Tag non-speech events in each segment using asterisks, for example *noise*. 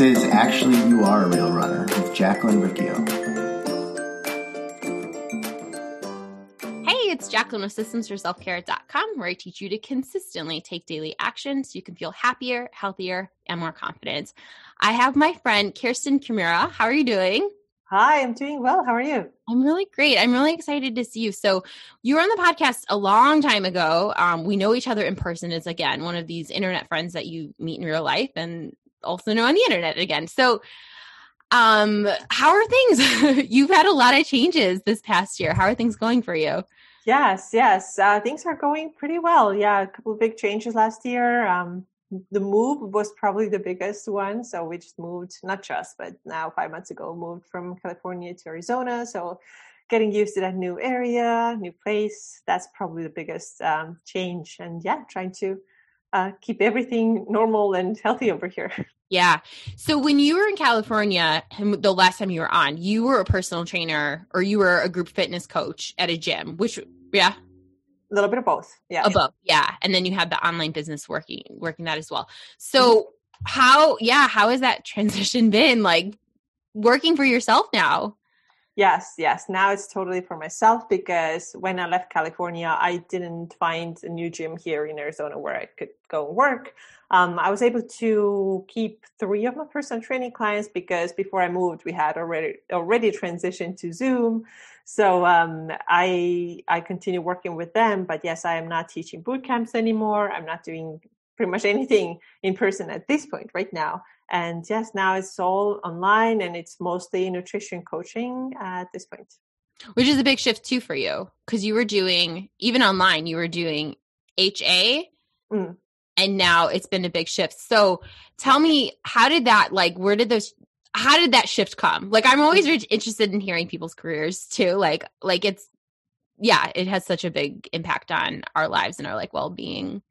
This is Actually You Are a Real Runner with Jacqueline Riccio. Hey, it's Jacqueline with systemsforselfcare.com where I teach you to consistently take daily action so you can feel happier, healthier, and more confident. I have my friend Kirsten Kimura. How are you doing? Hi, I'm doing well. How are you? I'm really great. I'm really excited to see you. So, you were on the podcast a long time ago. Um, we know each other in person is again one of these internet friends that you meet in real life and also know on the internet again. So, um, how are things? *laughs* You've had a lot of changes this past year. How are things going for you? Yes, yes. Uh, things are going pretty well. Yeah, a couple of big changes last year. Um, the move was probably the biggest one. So we just moved, not just, but now five months ago, moved from California to Arizona. So getting used to that new area, new place, that's probably the biggest um, change. And yeah, trying to uh, keep everything normal and *laughs* healthy over here. Yeah. So when you were in California, the last time you were on, you were a personal trainer or you were a group fitness coach at a gym, which, yeah, a little bit of both. Yeah. Above yeah. And then you had the online business working working that as well. So mm-hmm. how yeah how has that *laughs* transition been? Like working for yourself now. Yes yes. Now it's totally for myself because when i left california i didn't find a new gym here in arizona where i could go and work um, I was able to keep three of my personal training clients because before I moved, we had already already transitioned to Zoom. So um, I I continue working with them, but yes, I am not teaching boot camps anymore. I'm not doing pretty much anything in person at this point right now. And yes, now it's all online and it's mostly nutrition coaching at this point. Which is a big shift too for you because you were doing even online, you were doing HA. Mm and now it's been a big shift. So tell me, how did that like? Where did those? How did that shift come? Like, I'm always mm-hmm. interested in hearing people's careers too. Like, like it's yeah, it has such a big impact on our lives and our like well being.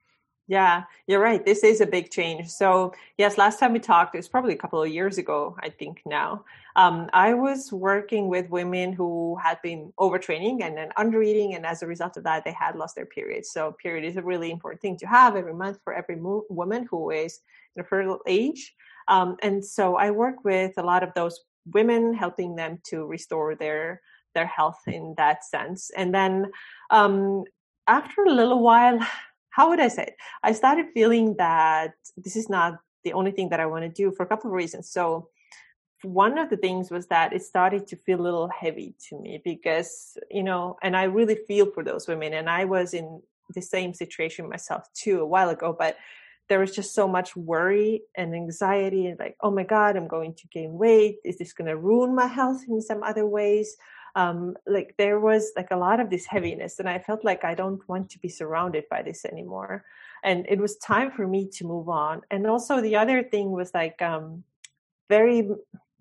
Yeah, you're right. This is a big change. So, yes, last time we talked, it was probably a couple of years ago, I think now. Um, I was working with women who had been overtraining and then undereating, and as a result of that, they had lost their period. So, period is a really important thing to have every month for every mo- woman who is in a fertile age. Um, and so, I work with a lot of those women, helping them to restore their their health in that sense. And then um, after a little while, how would I say it? I started feeling that this is not the only thing that I want to do for a couple of reasons. So, one of the things was that it started to feel a little heavy to me because, you know, and I really feel for those women. And I was in the same situation myself too a while ago, but there was just so much worry and anxiety and like, oh my God, I'm going to gain weight. Is this going to ruin my health in some other ways? Um, like there was like a lot of this heaviness and i felt like i don't want to be surrounded by this anymore. And it was time for me to move on. And also the other thing was like um, very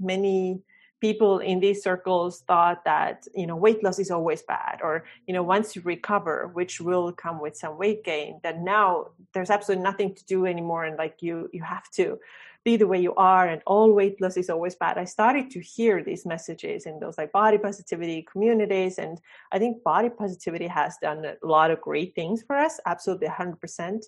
many people in these circles thought that you know weight loss is always bad or you know once you recover which will come with some weight gain that now there's absolutely nothing to do anymore and like you you have to be the way you are and all weight loss is always bad. I started to hear these messages in those like body positivity communities and i think body positivity has done a lot of great things for us absolutely 100%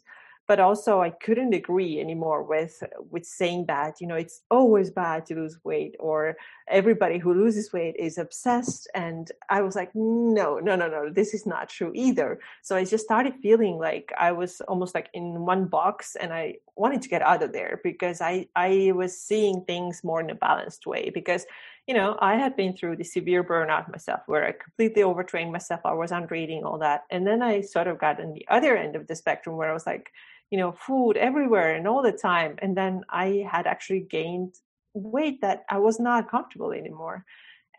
but also I couldn't agree anymore with with saying that you know it's always bad to lose weight or everybody who loses weight is obsessed and I was like no no no no this is not true either so I just started feeling like I was almost like in one box and I wanted to get out of there because I I was seeing things more in a balanced way because you know, I had been through the severe burnout myself where I completely overtrained myself. I was under all that. And then I sort of got on the other end of the spectrum where I was like, you know, food everywhere and all the time. And then I had actually gained weight that I was not comfortable anymore.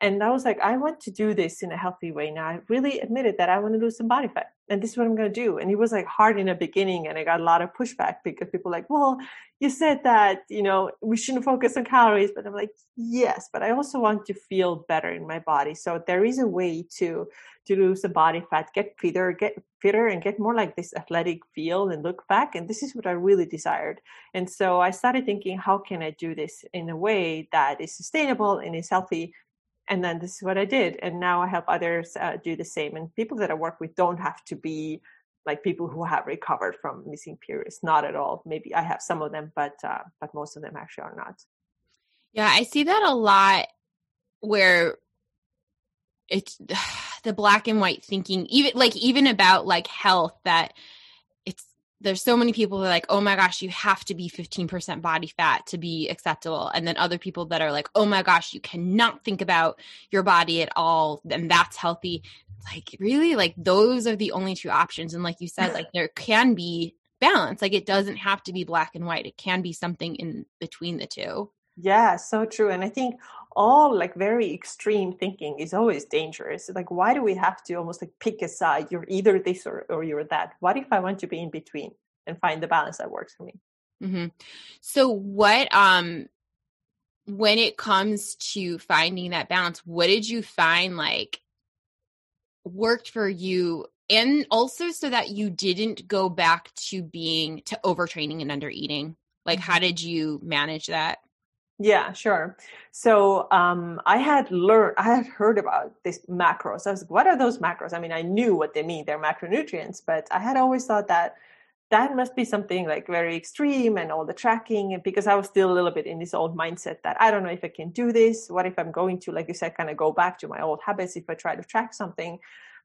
And I was like, I want to do this in a healthy way. Now I really admitted that I want to lose some body fat and this is what I'm going to do. And it was like hard in the beginning and I got a lot of pushback because people like, well, you said that, you know, we shouldn't focus on calories. But I'm like, yes, but I also want to feel better in my body. So there is a way to, to lose the body fat, get fitter, get fitter and get more like this athletic feel and look back. And this is what I really desired. And so I started thinking, how can I do this in a way that is sustainable and is healthy and then this is what I did. And now I help others uh, do the same. And people that I work with don't have to be like people who have recovered from missing periods. Not at all. Maybe I have some of them, but uh, but most of them actually are not. Yeah, I see that a lot where it's *sighs* the black and white thinking even like even about like health that there's so many people who are like oh my gosh you have to be 15% body fat to be acceptable. And then other people that are like oh my gosh you cannot think about your body at all and that's healthy. Like really? Like those are the only two options. And like you said like there can be balance. Like it doesn't have to be black and white. It can be something in between the two. Yeah so true. And i think all like very extreme thinking is always dangerous. Like why do we have to almost like pick a side? You're either this or, or you're that. What if i want to be in between and find the balance that works for me? Mm-hmm. so what um when it comes to finding that balance what did you find like worked for you and also so that you didn't go back to being to overtraining and under eating? Like how mm-hmm. did you manage that yeah sure. So um, i had learned i had heard about these macros. I was like what are those macros? I mean i knew what they mean. They're macronutrients but i had always thought that that must be something like very extreme and all the tracking and because i was still a little bit in this old mindset that i don't know if i can do this. What if i'm going to like you said kind of go back to my old habits if i try to track something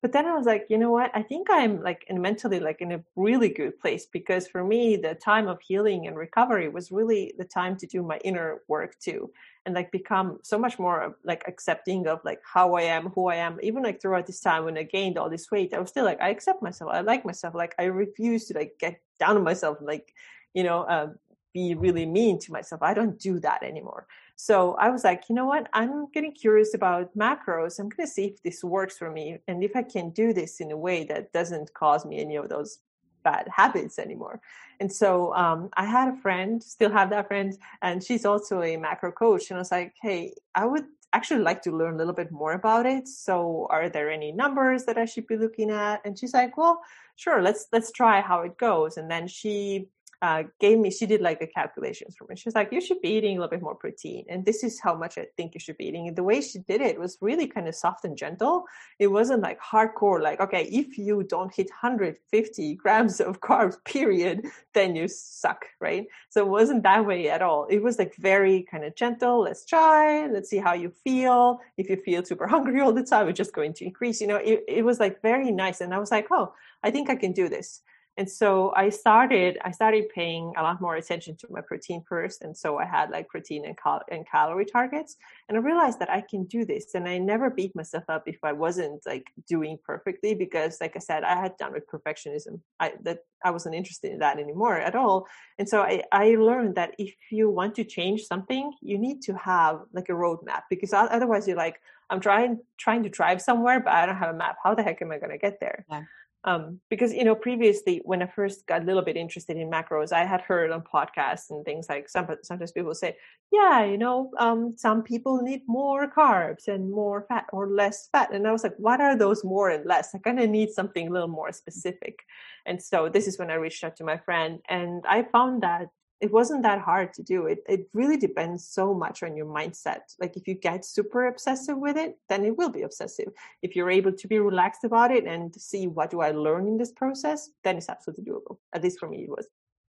but then i was like you know what? I think i'm like mentally like in a really good place because for me the time of healing and recovery was really the time to do my inner work too and like become so much more like accepting of like how i am who i am. Even like throughout this time when i gained all this weight i was still like i accept myself i like myself like i refuse to like get down on myself like you know uh, be really mean to myself. I don't do that anymore so I was like, you know what? I'm getting curious about macros. I'm going to see if this works for me and if I can do this in a way that doesn't cause me any of those bad habits anymore. And so um, I had a friend, still have that friend, and she's also a macro coach. And I was like, hey, I would actually like to learn a little bit more about it. So are there any numbers that I should be looking at? And she's like, well, sure, let's let's try how it goes. And then she uh, gave me, she did like the calculations for me. She's like, you should be eating a little bit more protein. And this is how much I think you should be eating. And the way she did it was really kind of soft and gentle. It wasn't like hardcore, like, okay, if you don't hit 150 grams of carbs, period, then you suck, right? So it wasn't that way at all. It was like very kind of gentle. Let's try, let's see how you feel. If you feel super *laughs* hungry all the time, we're just going to increase. You know, it, it was like very nice. And I was like, oh, I think I can do this and so i started i started paying a lot more attention to my protein first. And so i had like protein and, cal- and calorie targets. And i realized that i can do this. And i never beat myself up if i wasn't like doing perfectly because like i said i had done with perfectionism. I that i wasn't interested in that anymore at all. And so i i learned that if you want to change something you need to have like a roadmap because otherwise you're like i'm trying trying to drive somewhere but i don't have a map. How the heck am i going to get there? Yeah. Um, because you know previously when i first got a little bit interested in macros i had heard on podcasts and things like some, sometimes people say yeah you know um, some people need more carbs and more fat or less fat. And i was like what are those more and less? I kind of need something a little more specific. And so this is when i reached out to my friend and i found that it wasn't that hard to do it it really depends so much on your mindset like if you get super obsessive with it then it will be obsessive if you're able to be relaxed about it and see what do i learn in this process then it's absolutely doable at least for me it was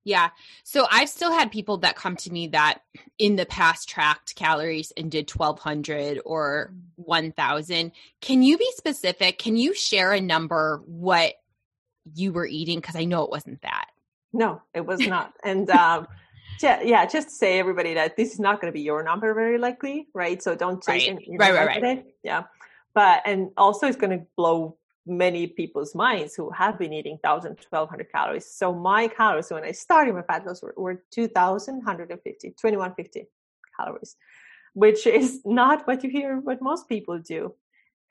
yeah. So I've still had people that come to me that in the past tracked calories and did 1200 or mm. 1000. Can you be specific? Can you share a number what you were eating? Because I know it wasn't that. No, it was not. and um, yeah, yeah, just to say everybody that this is not going to be your number very likely, right? So don't take right. it. Right, right, right. Yeah. But, and also it's going to blow many people's minds who have been eating 1,000, 1,200 calories. So my calories when I started my fat loss were, were 2,150, 2,150 calories, which is *laughs* not what you hear what most people do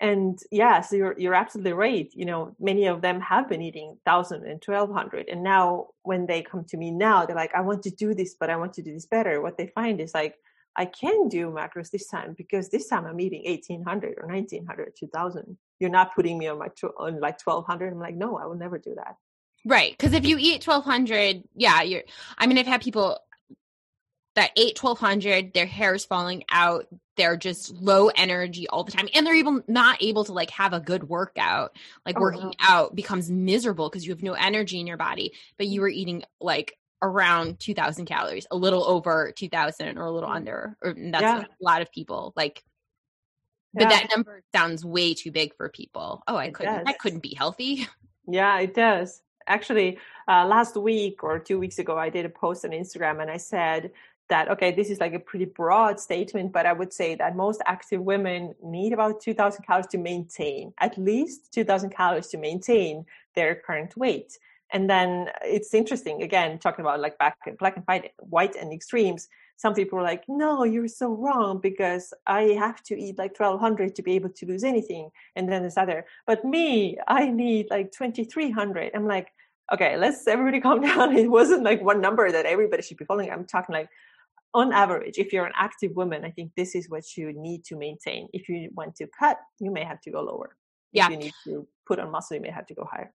and yes you're you're absolutely right. You know many of them have been eating 1000 and 1200 and now when they come to me now they're like i want to do this but i want to do this better. What they find is like i can do macros this time because this time i'm eating 1800 or 1900 2000 you're not putting me on my on like 1200 i'm like no i will never do that. Right because if you eat 1200 yeah you're i mean i've had people that ate 1200 their hair is falling out they're just low energy all the time and they're even not able to like have a good workout like oh, working out becomes miserable because you have no energy in your body but you were eating like around 2000 calories, a little over 2000 or a little under. Or that's yeah. a lot of people. Like but yeah. that number sounds way too big for people. Oh, I it couldn't. Does. That couldn't be healthy. *laughs* Yeah, it does. Actually, uh, last week or two weeks ago, I did a post on Instagram and I said that okay, this is like a pretty broad statement, but I would say that most active women need about 2,000 calories to maintain, at least 2,000 calories to maintain their current weight. And then it's interesting again talking about like black black and white, white and extremes some people are like, no, you're so wrong because I have to eat like 1200 to be able to lose anything. And then there's other, but me, I need like 2300. I'm like, okay, let's everybody *laughs* calm down. It wasn't like one number that everybody should be following. I'm talking like on average, if you're an active woman, I think this is what you need to maintain. If you want to cut, you may have to go lower. Yeah. If you need to put on muscle, you may have to go higher.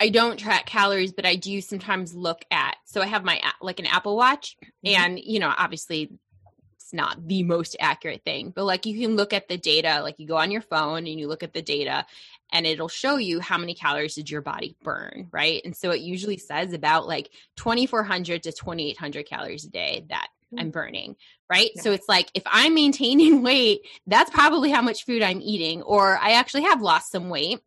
I don't track calories, but I do sometimes look at. So I have my like an Apple Watch, mm-hmm. and you know, obviously, it's not the most accurate thing, but like you can look at the data. Like you go on your phone and you look at the data, and it'll show you how many calories did your body burn, right? And so it usually says about like twenty four hundred to twenty eight hundred calories a day that. I'm mm-hmm. burning, right? Yeah. So it's like if I'm maintaining *laughs* weight, that's probably how much food I'm eating, or I actually have lost some weight.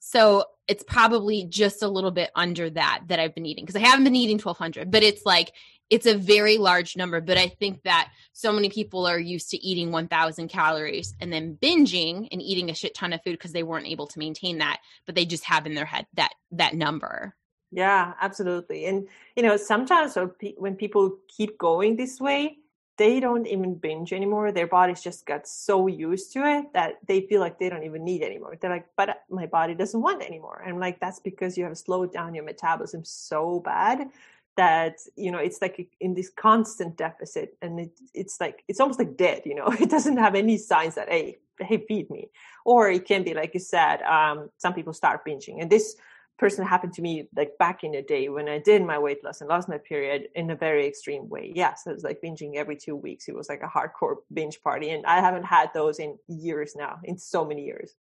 So it's probably just a little bit under that that I've been eating because I haven't been eating 1200, but it's like it's a very large number. But I think that so many people are used to eating 1000 calories and then binging and eating a shit ton of food because they weren't able to maintain that, but they just have in their head that that number. Yeah, absolutely. And you know, sometimes when people keep going this way, they don't even binge anymore. Their bodies just got so used to it that they feel like they don't even need anymore. They're like, but my body doesn't want anymore. And I'm like, that's because you have slowed down your metabolism so bad that you know it's like in this constant deficit and it, it's like it's almost like dead you know *laughs* it doesn't have any signs that hey hey feed me or it can be like you said um, some people start binging and this person happened to me like back in the day when I did my weight loss and lost my period in a very extreme way. Yes, it was like binging every two weeks. It was like a hardcore binge party. And I haven't had those in years now, in so many years.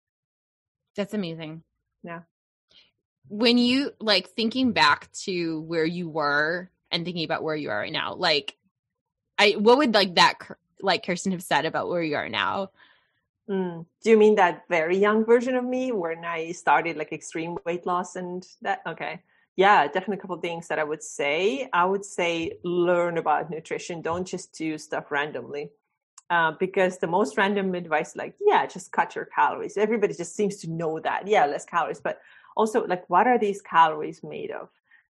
That's amazing. Yeah. When you like thinking back to where you were and thinking about where you are right now, like I what would like that like Kirsten have said about where you are now? Mm. Do you mean that very young version of me when I started like extreme weight loss and that? Okay. Yeah, definitely a couple things that I would say. I would say learn about nutrition. Don't just do stuff randomly. Uh, because the most random advice, like, yeah, just cut your calories. Everybody just seems to know that. Yeah, less calories. But also, like, what are these calories made of?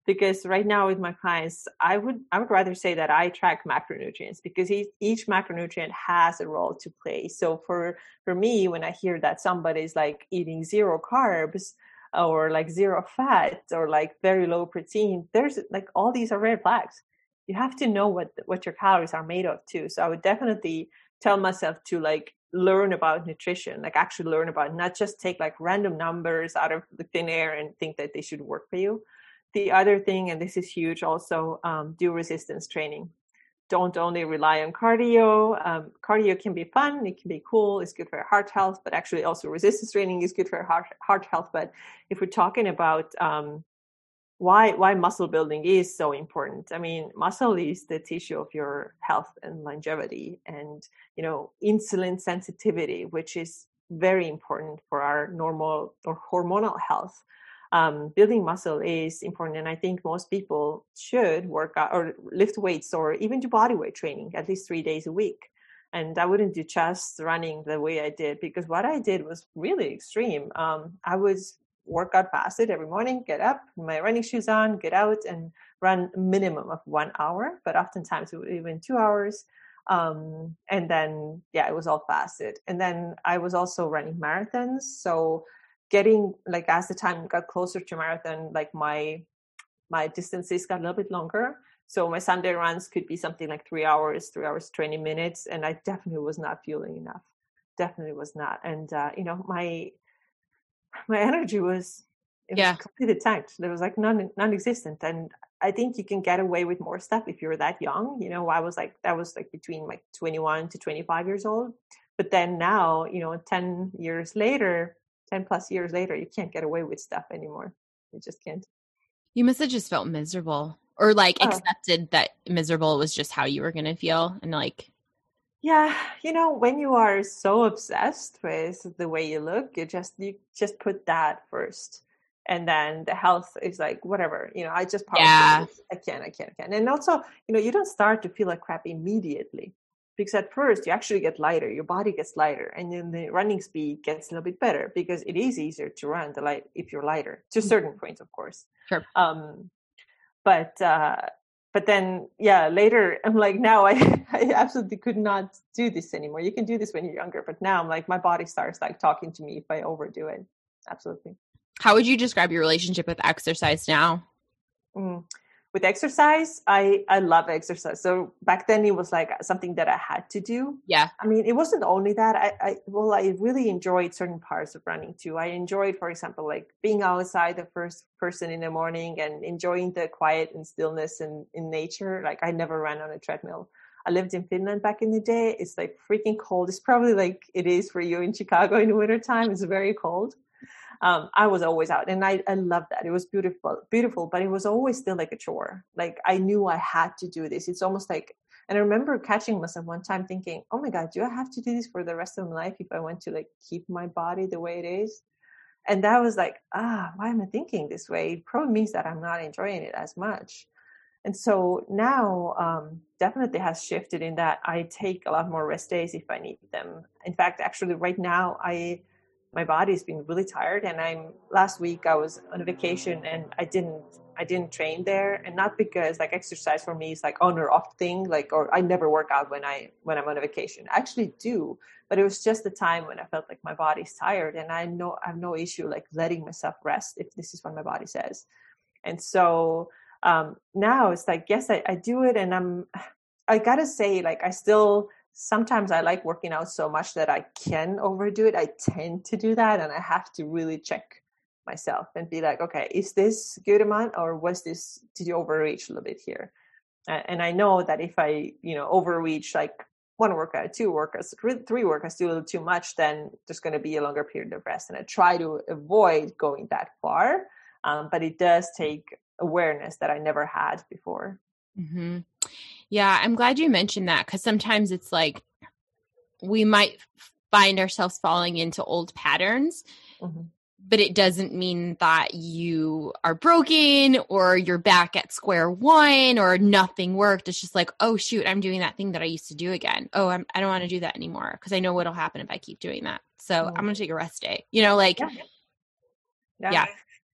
Because right now with my clients i would i would rather say that i track macronutrients because each, macronutrient has a role to play. So for for me when i hear that somebody's like eating zero carbs or like zero fat or like very low protein there's like all these are red flags. You have to know what what your calories are made of too. So i would definitely tell myself to like learn about nutrition like actually learn about it, not just take like random numbers out of the thin air and think that they should work for you the other thing, and this is huge also, um, do resistance training. Don't only rely on cardio. Um, cardio can be fun, it can be cool, it's good for heart health, but actually also resistance training is good for heart, heart health. But if we're talking about um, why why muscle building is so important. I mean, muscle is the tissue of your health and longevity, and you know, insulin sensitivity, which is very important for our normal or hormonal health um, building muscle is important. And I think most people should work out or lift weights or even do body weight training at least three days a week. And I wouldn't do just running the way I did because what I did was really extreme. Um, I was work out fasted every morning, get up, my running shoes on, get out and run a minimum of one hour, but oftentimes would even two hours. Um, and then, yeah, it was all fasted. And then I was also running marathons. So getting like as the time got closer to marathon, like my my distances got a little bit longer. So my Sunday runs could be something like three hours, three hours, 20 minutes. And I definitely was not fueling enough. Definitely was not. And, uh, you know, my, my energy was, yeah. Was completely tanked. There was like non, non-existent. And I think you can get away with more stuff if you're that young. You know, I was like, that was like between like 21 to 25 years old. But then now, you know, 10 years later, 10 plus years later, you can't get away with stuff anymore. You just can't. You must have just felt miserable or like oh. accepted that miserable was just how you were going to feel and like yeah you know when you are so obsessed with the way you look you just you just put that first and then the health is like whatever you know i just yeah. i can i can i can and also you know you don't start to feel like crap immediately because at first you actually get lighter your body gets lighter and then the running speed gets a little bit better because it is easier to run the light if you're lighter to a mm-hmm. certain point of course. Sure. Um but uh but then yeah later *laughs* i'm like now i *laughs* i absolutely could not do this anymore. You can do this when you're younger but now i'm like my body starts like talking to me if i overdo it. Absolutely. How would you describe your relationship with exercise now? Mm. With exercise i i love exercise. So back then it was like something that i had to do. Yeah. I mean it wasn't only that. I, I well i really enjoyed certain parts of running too. I enjoyed for example like being outside the first person in the morning and enjoying the quiet and stillness in, in nature. Like i never ran on a treadmill. I lived in Finland back in the day. It's like freaking cold. It's probably like it is for you in Chicago in the wintertime. It's very cold um, I was always out and I, I loved that. It was beautiful, beautiful, but it was always still like a chore. Like I knew I had to do this. It's almost like, and I remember catching myself one time thinking, oh my God, do I have to do this for the rest of my life if I want to like keep my body the way it is? And that was like, ah, why am I thinking this way? It probably means that I'm not enjoying it as much. And so now um, definitely has shifted in that I take a lot more rest days if I need them. In fact, actually, right now, I my body's been really tired and i'm last week i was on vacation and i didn't i didn't train there and not because like exercise for me is like on or off thing like or i never work out when i when i'm on a vacation. I actually do but it was just the time when i felt like my body's tired and i know i have no issue like letting myself rest if this is what my body says. And so um now it's like yes i, I do it and i'm i gotta say like i still sometimes I like working out so much that I can overdo it. I tend to do that, and I have to really check myself and be like, okay, is this good amount, or was this did you overreach a little bit here? And I know that if I, you know, overreach like one workout, two workouts, three workouts, do a little too much, then there's going to be a longer period of rest. And I try to avoid going that far, um, but it does take awareness that I never had before. Mm-hmm. Yeah, I'm glad you mentioned that because sometimes it's like we might find ourselves falling into old patterns, mm-hmm. but it doesn't mean that you are broken or you're back at square one or nothing worked. It's just like, oh, shoot, I'm doing that thing that I used to do again. Oh, I'm, I do not want to do that anymore because I know what'll happen if I keep doing that. So mm-hmm. I'm going to take a rest day. You know, like, yeah. yeah. yeah.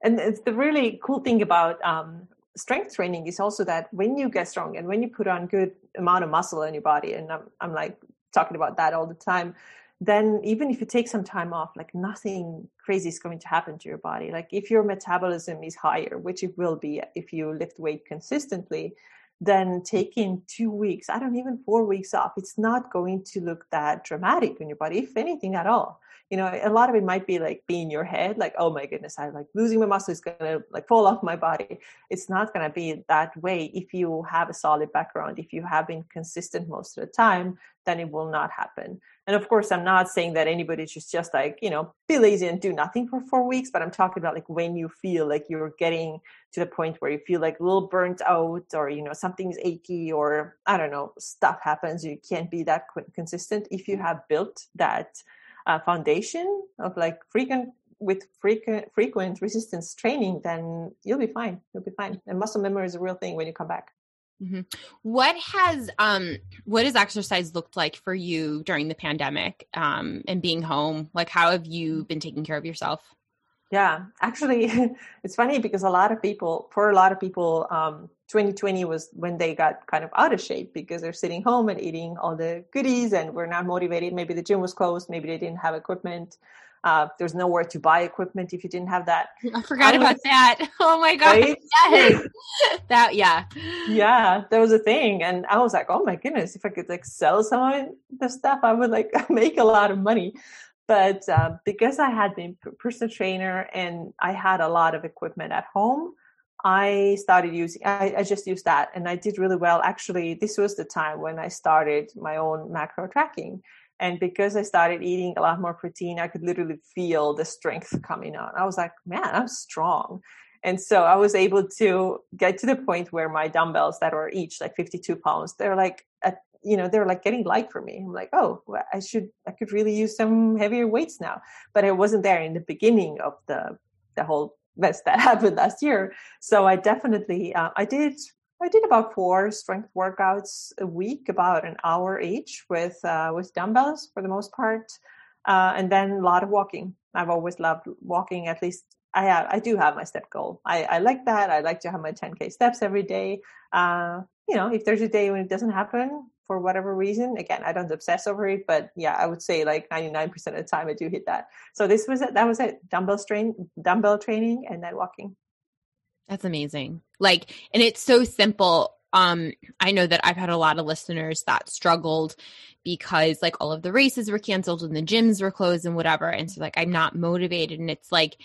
And it's the really cool thing about um, strength training is also that when you get strong and when you put on good amount of muscle in your body and I'm, I'm like talking about that all the time then even if you take some time off like nothing crazy is going to happen to your body. Like if your metabolism is higher which it will be if you lift weight consistently then taking two weeks i don't even four weeks off. It's not going to look that dramatic in your body if anything at all. You know a lot of it might be like be in your head like oh my goodness i'm like losing my muscle is gonna like fall off my body. It's not gonna be that way. If you have a solid background if you have been consistent most of the time then it will not happen and of course i'm not saying that anybody should just like you know be lazy and do nothing for four weeks but i'm talking about like when you feel like you're getting to the point where you feel like a little burnt out or you know something's achy or i don't know stuff happens you can't be that consistent if you have built that uh, foundation of like frequent with frequent frequent resistance training, then you'll be fine. You'll be fine. And muscle memory is a real thing when you come back. Mm-hmm. What has um what has exercise looked like for you during the pandemic um and being home? Like how have you been taking care of yourself? Yeah, actually, *laughs* it's funny because a lot of people, for a lot of people, um, 2020 was when they got kind of out of shape because they're sitting home and eating all the goodies and were not motivated. Maybe the gym was closed. Maybe they didn't have equipment. Uh, there's nowhere to buy equipment if you didn't have that. *laughs* I forgot about that. *laughs* Oh my god! Right? Yes. *laughs* that yeah, yeah, that was a thing, and I was like, oh my goodness, if I could like sell some of the stuff, I would like make a lot of money. But uh, because I had been personal trainer and I had a lot of equipment at home, I started using, I, I, just used that and I did really well. Actually, this was the time when I started my own macro tracking. And because I started eating a lot more protein, I could literally feel the strength coming on. I was like, man, I'm strong. And so I was able to get to the point where my dumbbells that were each like 52 pounds, they're like, at, you know, they're like getting light for me. I'm like, oh, well, I should, I could really use some heavier weights now. But I wasn't there in the beginning of the, the whole mess that *laughs* happened last year. So I definitely, uh, I did I did about four strength workouts a week, about an hour each, with uh, with dumbbells for the most part, uh, and then a lot of walking. I've always loved walking. At least I have, I do have my step goal. I, I like that. I like to have my 10k steps every day. Uh, you know, if there's a day when it doesn't happen for whatever reason, again, I don't obsess over it, but yeah, I would say like 99% of the time I do hit that. So this was it. That was it. Dumbbell strain, dumbbell training, and then walking. That's amazing. Like, and it's so simple. Um, I know that I've had a lot of listeners that struggled because like all of the races were canceled and the gyms were closed and whatever. And so like I'm not motivated. And it's like,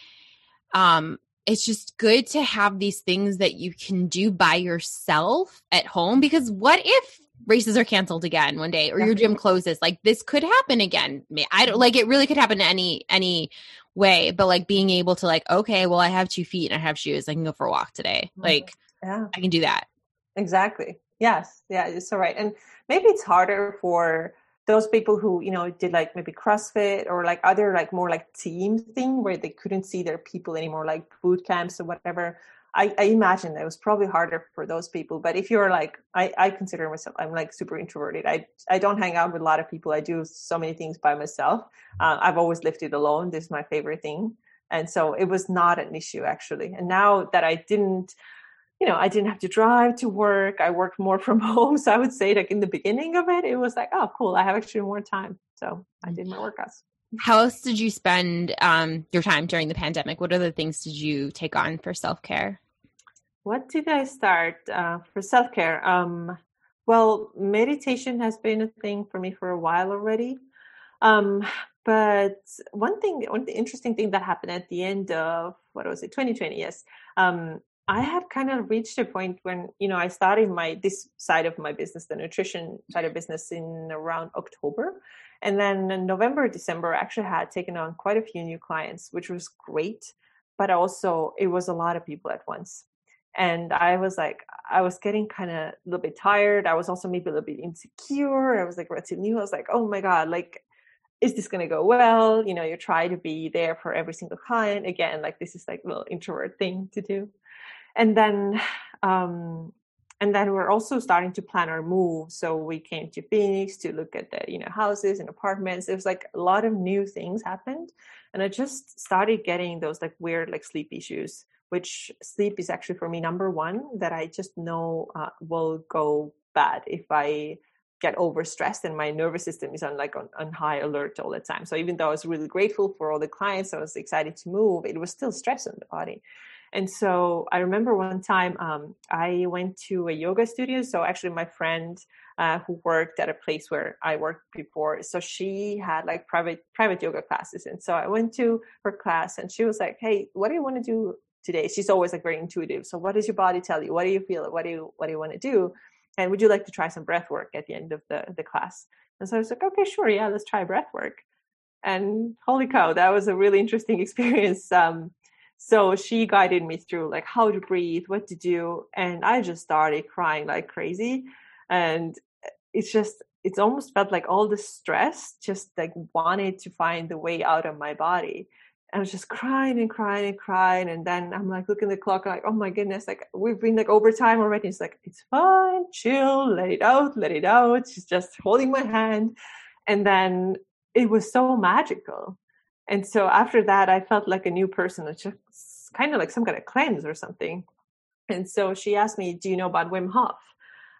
um, it's just good to have these things that you can do by yourself at home because what if races are canceled again one day or your gym closes like this could happen again i don't like it really could happen to any any way but like being able to like okay well i have two feet and i have shoes i can go for a walk today. Mm-hmm. like yeah. I can do that. Exactly. Yes. Yeah you're so right and maybe it's harder for those people who you know did like maybe crossfit or like other like more like team thing where they couldn't see their people anymore like boot camps or whatever I, I imagine it was probably harder for those people. But if you're like, I, I consider myself, I'm like super introverted. I, I don't hang out with a lot of people. I do so many things by myself. Uh, I've always lifted alone. This is my favorite thing. And so it was not an issue actually. And now that I didn't, you know, I didn't have to drive to work. I worked more *laughs* from home. So I would say like in the beginning of it, it was like, oh, cool. I have actually more time. So I did my workouts. How else did you spend um, your time during the pandemic? What other things did you take on for self care? What did I start uh, for self care? Um, well, meditation has been a thing for me for a while already. Um, but one thing, one interesting thing that happened at the end of what was it, 2020? Yes, um, I had kind of reached a point when you know I started my this side of my business, the nutrition side of business, in around October, and then in November, December, I actually had taken on quite a few new clients, which was great. But also, it was a lot of people at once. And I was like, I was getting kind of a little bit tired. I was also maybe a little bit insecure. I was like, what's new? I was like, oh my God, like, is this going to go well? You know, you try to be there for every single client. Again, like this is like a little introvert thing to do. And then um, and then we're also starting to plan our move. So we came to phoenix to look at the you know houses and apartments. It was like a lot of new things happened. And i just started getting those like weird like sleep issues which sleep is actually for me number one that i just know uh, will go bad if i get overstressed and my nervous system is on like on, on high alert all the time. So even though i was really grateful for all the clients i was excited to move it was still stress on the body and so I remember one time um, I went to a yoga studio. So actually, my friend uh, who worked at a place where I worked before, so she had like private private yoga classes. And so I went to her class, and she was like, "Hey, what do you want to do today?" She's always like very intuitive. So what does your body tell you? What do you feel? What do you what do you want to do? And would you like to try some breath work at the end of the the class? And so I was like, "Okay, sure, yeah, let's try breath work." And holy cow, that was a really interesting *laughs* experience. Um, so she guided me through like how to breathe, what to do. And I just started crying like crazy. And it's just, it's almost felt like all the stress just like wanted to find the way out of my body. I was just crying and crying and crying. And then I'm like looking at the clock, like, oh my goodness, like we've been like over time already. It's like, it's fine, chill, let it out, let it out. She's just holding my hand. And then it was so magical and so after that, I felt like a new person. It's kind of like some kind of cleanse or something. And so she asked me, Do you know about Wim Hof?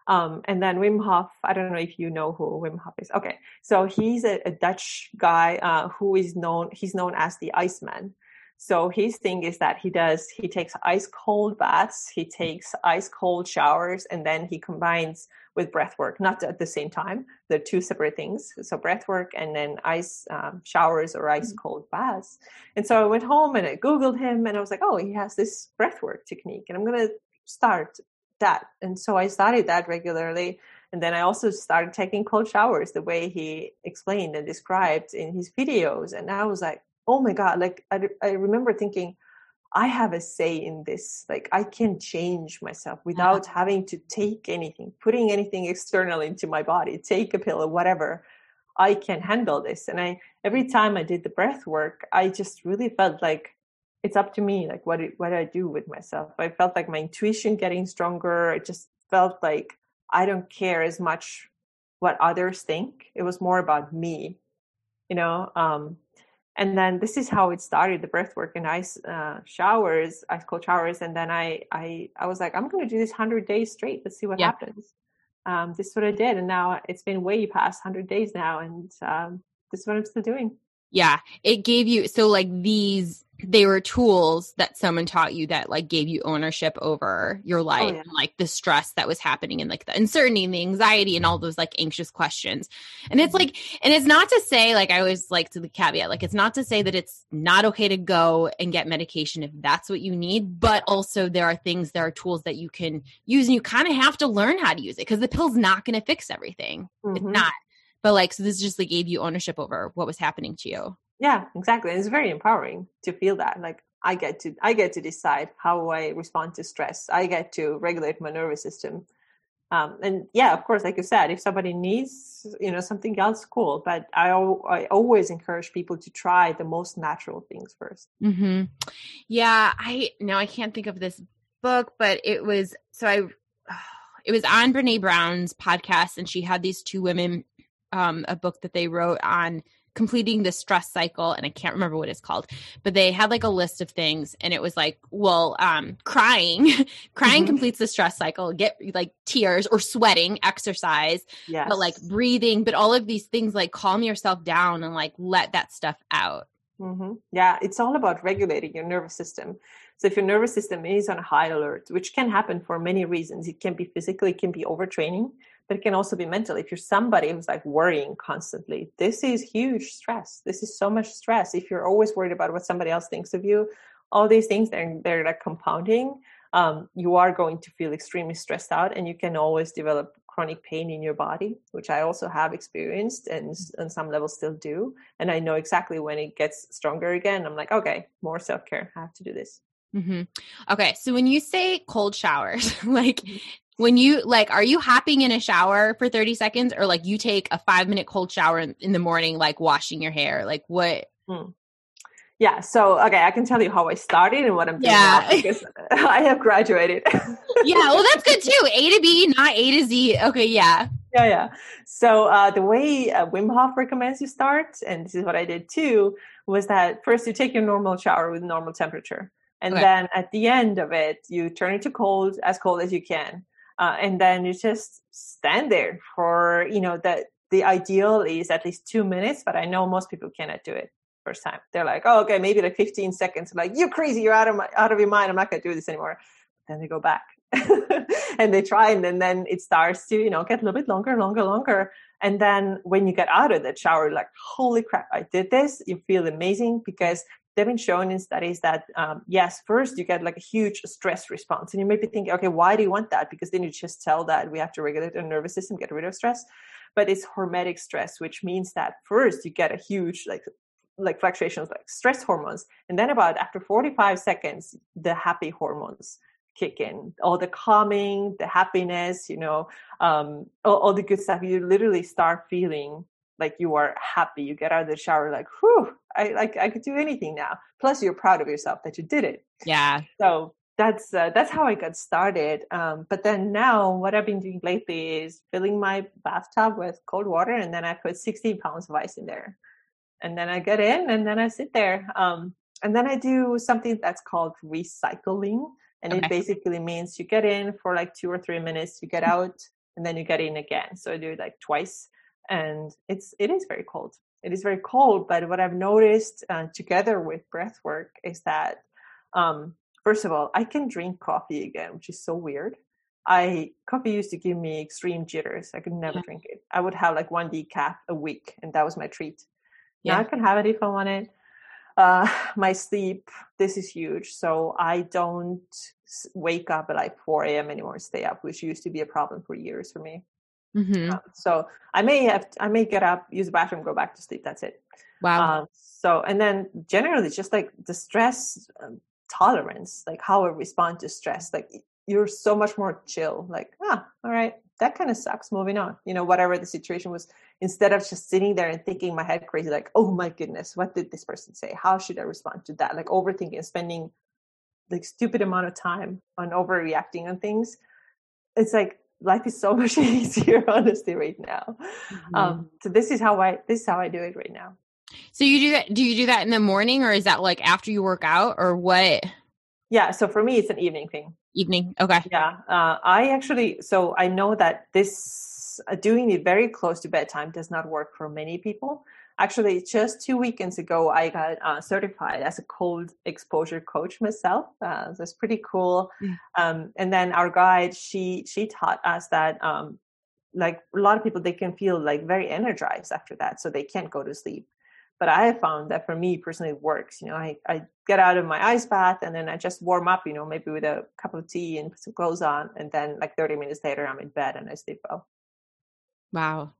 Um, and then Wim Hof, I don't know if you know who Wim Hof is. Okay, so he's a, a Dutch guy uh, who is known. He's known as the Iceman. So his thing is that he does, he takes ice cold baths, he takes ice cold showers, and then he combines with breath work, not at the same time. They're two separate things. So breath work and then ice um, showers or ice mm-hmm. cold baths. And so I went home and I Googled him and I was like, oh, he has this breath work technique and I'm going to start that. And so I started that regularly. And then I also started taking cold showers the way he explained and described in his videos. And I was like, oh my god like I, I remember thinking I have a say in this. Like I can change myself without uh-huh. having to take anything, putting anything external into my body, take a pill or whatever. I can handle this. And I every time I did the breath work, I just really felt like it's up to me. Like what what I do with myself. I felt like my intuition getting stronger. I just felt like I don't care as much what others think. It was more about me, you know. Um, and then this is how it started the breath work and ice uh, showers ice cold showers. And then i i i was like i'm going to do this 100 days straight. Let's see what yeah. happens. Um, this is what i did. And now it's been way past 100 days now. And um, this is what i'm still doing yeah it gave you so like these they were tools that someone taught you that like gave you ownership over your oh, life oh, yeah. and like the stress that was happening and like the uncertainty and the anxiety and all those like anxious questions. And it's mm-hmm. like, and it's not to say, like, I always like to the caveat, like, it's not to say that it's not okay to go and get medication if that's what you need, but also there are things, there are tools that you can use and you kind of have to learn how to use it because the pill's not going to fix everything. Mm-hmm. It's not. But like, so this just like gave you ownership over what was happening to you. Yeah, exactly. It's very empowering to feel that. Like I get to I get to decide how I respond to stress. I get to regulate my nervous system. Um, and yeah, of course, like you said, if somebody needs you know something else, cool. But I I always encourage people to try the most natural things 1st mm-hmm. Yeah, I no, I can't think of this book, but it was so I. *sighs* It was on Brene Brown's podcast, and she had these two women, um, a book that they wrote on completing the stress cycle and i can't remember what it's called but they had like a list of things and it was like well um crying *laughs* crying mm-hmm. completes the stress cycle get like tears or sweating exercise yes. but like breathing but all of these things like calm yourself down and like let that stuff out mm-hmm. yeah it's all about regulating your nervous system so if your nervous system is on high alert which can happen for many reasons it can be physically it can be overtraining but it can also be mental. If you're somebody who's like worrying constantly, this is huge stress. This is so much stress. If you're always worried about what somebody else thinks of you, all these things they're they're like compounding. Um, you are going to feel extremely stressed out, and you can always develop chronic pain in your body, which I also have experienced and on some levels still do. And I know exactly when it gets stronger again. I'm like, okay, more self care. I have to do this. Mm-hmm. Okay, so when you say cold showers, *laughs* like mm-hmm when you like are you hopping in a shower for 30 seconds or like you take a five minute cold shower in, in the morning like washing your hair? Like what? Hmm. yeah so okay i can tell you how i started and what i'm doing yeah. *laughs* because *laughs* i have graduated. Yeah well that's good too. A to b not a to z. Okay yeah. Yeah yeah. So uh, the way uh, wim hof recommends you start and this is what i did too was that first you take your normal shower with normal temperature and okay. then at the end of it you turn it to cold as cold as you can uh, and then you just stand there for you know that the ideal is at least two minutes but i know most people cannot do it first time. They're like oh okay maybe like 15 seconds. Like you're crazy you're out of my out of your mind i'm not to do this anymore. Then they go back *laughs* and they try and then, then it starts to you know get a little bit longer longer longer. And then when you get out of that shower like holy crap i did this you feel amazing because they've been shown in studies that um, yes first you get like a huge stress response and you may be thinking okay why do you want that? Because then you just tell that we have to regulate our nervous system get rid of stress. But it's hormetic stress which means that first you get a huge like like fluctuations like stress hormones and then about after 45 seconds the happy hormones kick in. All the calming the happiness you know um, all, all the good stuff you literally start feeling like you are happy you get out of the shower like whew i like i could do anything now. Plus you're proud of yourself that you did it. Yeah. So that's uh, that's how i got started um, but then now what i've been doing lately is filling my bathtub with cold water and then i put 16 pounds of ice in there. And then i get in and then i sit there um, and then i do something that's called recycling and okay. it basically means you get in for like two or three minutes you get out and then you get in again. So i do it like twice and it's it is very cold. It is very cold but what i've noticed uh, together with breath work is that um, first of all i can drink coffee again which is so weird. I coffee used to give me extreme jitters. I could never yeah. drink it. I would have like one decaf a week and that was my treat. Yeah. now i can have it if i want it. Uh, *laughs* my sleep this is huge. So i don't wake up at like 4 a.m anymore stay up which used to be a problem for years for me Mm-hmm. Um, so I may have I may get up, use the bathroom, go back to sleep. That's it. Wow. Um, so and then generally, just like the stress um, tolerance, like how I respond to stress. Like you're so much more chill. Like, ah, all right, that kind of sucks. Moving on. You know, whatever the situation was, instead of just sitting there and thinking my head crazy, like, oh my goodness, what did this person say? How should I respond to that? Like overthinking, spending like stupid amount of time on overreacting on things. It's like life is so *laughs* much easier, honestly, right now. Mm-hmm. Um, so this is how I this is how I do it right now. So you do that? Do you do that in the morning, or is that like after you work out, or what? Yeah. So for me, it's an evening thing. Evening. Okay. Yeah. Uh, I actually. So I know that this uh, doing it very close to bedtime does not work for many people. Actually, just two weekends ago, I got uh, certified as a cold exposure coach myself. Uh, that's pretty cool. Um, and then our guide, she she taught us that um, like a lot of people, they can feel like very energized after that, so they can't go to sleep but I have found that for me personally it works. You know, I, I get out of my ice bath and then I just warm up, you know, maybe with a cup of tea and put some clothes on. And then like 30 minutes later, I'm in bed and I sleep well. Wow.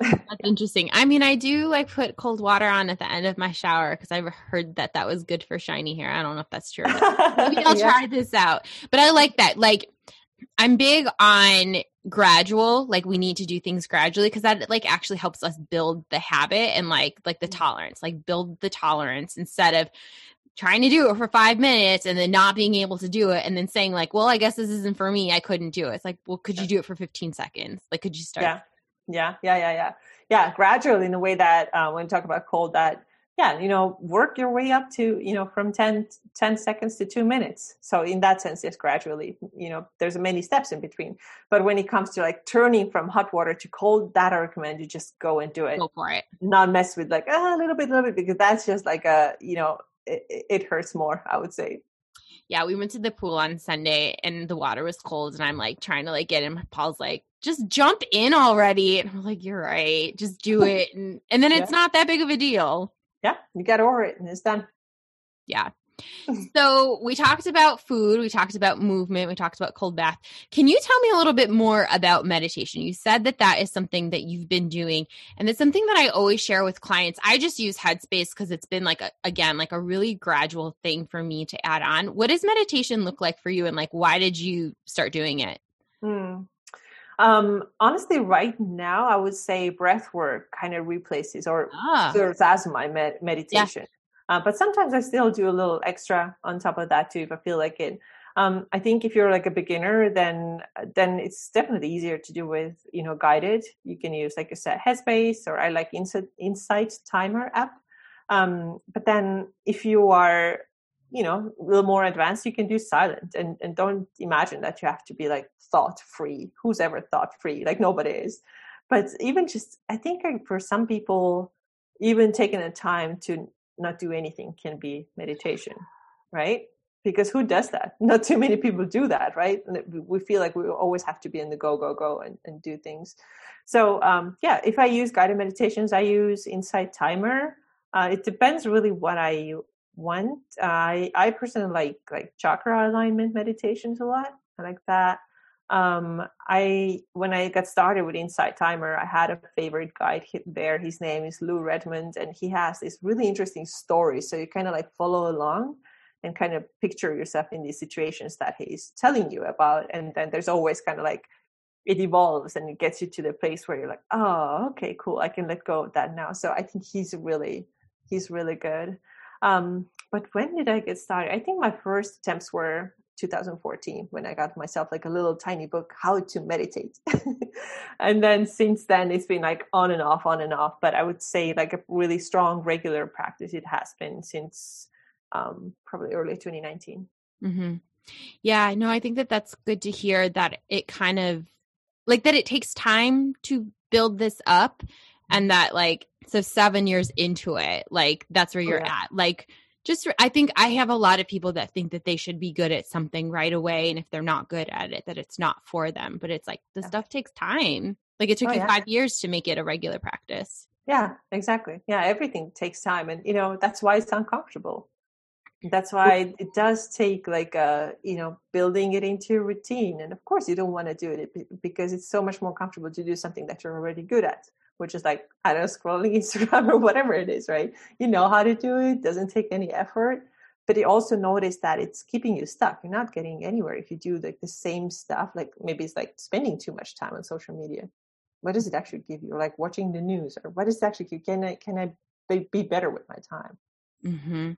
That's interesting. I mean, I do like put cold water on at the end of my shower because I've heard that that was good for shiny hair. I don't know if that's true. Maybe *laughs* I'll yeah. try this out. But I like that. Like, I'm big on gradual like we need to do things gradually because that like actually helps us build the habit and like like the mm-hmm. tolerance like build the tolerance instead of trying to do it for five minutes and then not being able to do it and then saying like well i guess this isn't for me i couldn't do it it's like well could you do it for 15 seconds like could you start yeah yeah yeah yeah yeah. Yeah gradually in the way that uh, when we talk about cold that yeah you know work your way up to you know from 10 10 seconds to 2 minutes. So in that sense yes gradually you know there's many steps in between. But when it comes to like turning from hot water to cold that i recommend you just go and do it. Go for it. Not mess with like ah, a little bit a little bit because that's just like a you know it, it hurts more i would say yeah we went to the pool on sunday and the water was cold and i'm like trying to like get in. Paul's like just jump in already. And i'm like you're right. Just do *laughs* it. And, and then it's not that big of a deal. Yeah, you get over it and it's done. Yeah. *laughs* so we talked about food, we talked about movement, we talked about cold bath. Can you tell me a little bit more about meditation? You said that that is something that you've been doing, and it's something that I always share with clients. I just use Headspace because it's been like a, again like a really gradual thing for me to add on. What does meditation look like for you, and like why did you start doing it? Hmm. Um, honestly, right now, I would say breath work kind of replaces or ah. serves as my med- meditation. Yeah. Uh, but sometimes I still do a little extra on top of that too if I feel like it. Um, I think if you're like a beginner, then then it's definitely easier to do with you know guided. You can use like a set Headspace or I like Insight, Insight Timer app. Um, but then if you are you know a little more advanced you can do silent and and don't imagine that you have to be like thought free who's ever thought free like nobody is but even just i think for some people even taking the time to not do anything can be meditation right because who does that *laughs* not too many people do that right we feel like we always have to be in the go go go and, and do things so um, yeah if i use guided meditations i use insight timer uh, it depends really what i want. I I personally like like chakra alignment meditations a lot. I like that. Um, I when I got started with Insight Timer, I had a favorite guide there. His name is Lou Redmond, and he has this really interesting story. So you kind of like follow along and kind of picture yourself in these situations that he's telling you about. And then there's always kind of like it evolves and it gets you to the place where you're like, oh, okay, cool. I can let go of that now. So I think he's really he's really good. Um, but when did I get started? I think my first attempts were 2014 when I got myself like a little tiny book, How to Meditate. *laughs* and then since then, it's been like on and off, on and off. But I would say like a really strong regular practice it has been since um, probably early 2019. Mm-hmm. Yeah, no, I think that that's good to hear that it kind of like that it takes time to build this up and that like so seven years into it like that's where oh, you're oh, yeah. at like just i think i have a lot of people that think that they should be good at something right away and if they're not good at it that it's not for them but it's like the yeah. stuff takes time. Like it took oh, you yeah. five years to make it a regular practice. Yeah exactly. Yeah everything takes time and you know that's why it's uncomfortable. That's why it does take like uh you know building it into a routine and of course you don't want to do it because it's so much more comfortable to do something that you're already good at which is like I don't know scrolling *laughs* Instagram or whatever it is, right? You know how to do it, doesn't take any effort. but you also notice that it's keeping you stuck you're not getting anywhere if you do like the same stuff like maybe it's like spending too much time on social media what does it actually give you like watching the news or what does it actually give can i can i be, be better with my time mm-hmm.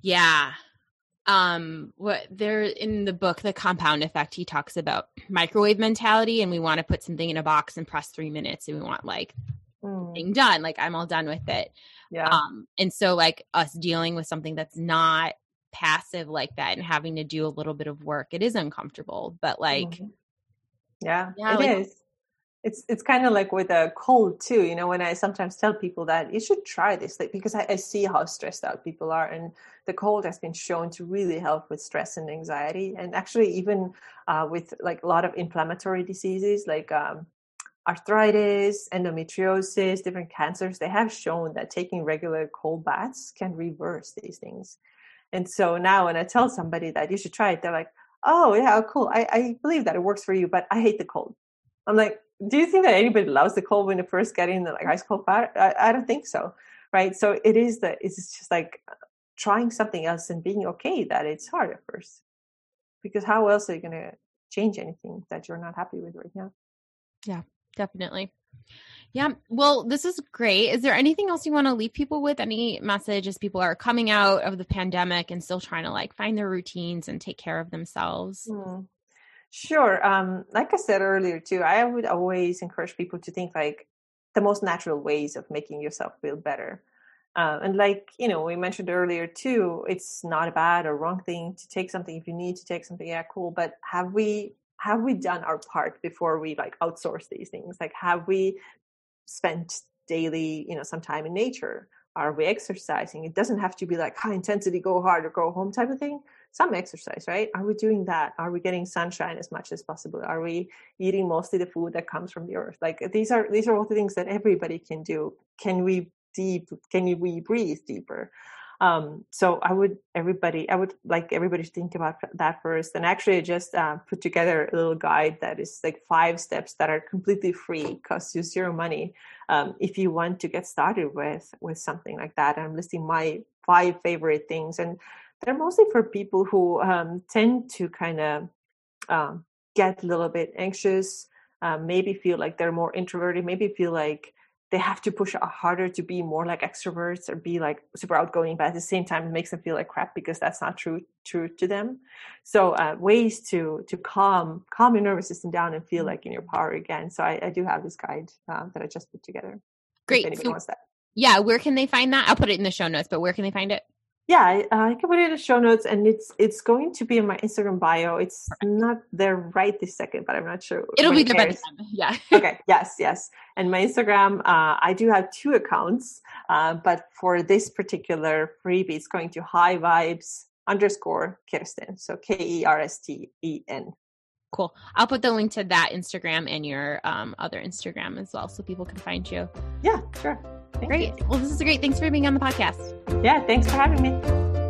yeah um what there in the book the compound effect he talks about microwave mentality and we want to put something in a box and press three minutes and we want like mm. thing done like i'm all done with it yeah um and so like us dealing with something that's not passive like that and having to do a little bit of work it is uncomfortable but like mm-hmm. yeah, yeah it like, is it's it's kind of like with a cold too you know when i sometimes tell people that you should try this like because I, I, see how stressed out people are and the cold has been shown to really help with stress and anxiety and actually even uh, with like a lot of inflammatory diseases like um, arthritis endometriosis different cancers they have shown that taking regular cold baths can reverse these things and so now when i tell somebody that you should try it they're like oh yeah cool i, I believe that it works for you but i hate the cold i'm like do you think that anybody loves the cold when they first get in the like ice cold bath? I, I don't think so, right? So it is that it's just like trying something else and being okay that it's hard at first, because how else are you going to change anything that you're not happy with right now? Yeah, definitely. Yeah. Well, this is great. Is there anything else you want to leave people with? Any message as people are coming out of the pandemic and still trying to like find their routines and take care of themselves? Mm. Sure. Um, like I said earlier too, I would always encourage people to think like the most natural ways of making yourself feel better. Uh, and like you know, we mentioned earlier too, it's not a bad or wrong thing to take something if you need to take something. Yeah, cool. But have we have we done our part before we like outsource these things? Like, have we spent daily, you know, some time in nature? Are we exercising? It doesn't have to be like high intensity, go hard or go home type of thing some exercise, right? Are we doing that? Are we getting sunshine as much as possible? Are we eating mostly the food that comes from the earth? Like these are these are all the things that everybody can do. Can we deep? Can we breathe deeper? Um, so I would everybody I would like everybody to think about that first. And actually, I just uh, put together a little guide that is like five steps that are completely free, cost you zero money. Um, if you want to get started with with something like that, I'm listing my five favorite things and they're mostly for people who um, tend to kind of um, get a little bit anxious, um, maybe feel like they're more introverted, maybe feel like they have to push harder to be more like extroverts or be like super outgoing, but at the same time, it makes them feel like crap because that's not true true to them. So uh, ways to to calm calm your nervous system down and feel mm. like in your power again. So I, I do have this guide uh, that I just put together. Great. So, yeah, where can they find that? I'll put it in the show notes, but where can they find it? Yeah I, uh, I, can put it in the show notes and it's it's going to be in my instagram bio. It's not there right this second but i'm not sure it'll be there by the time yeah. Okay yes yes. And my instagram uh, i do have two accounts uh, but for this particular freebie it's going to high vibes underscore kirsten. So k-e-r-s-t-e-n cool. I'll put the link to that instagram and your um, other instagram as well so people can find you. Yeah sure Thank great. You. Well, this is great. Thanks for being on the podcast. Yeah, thanks for having me.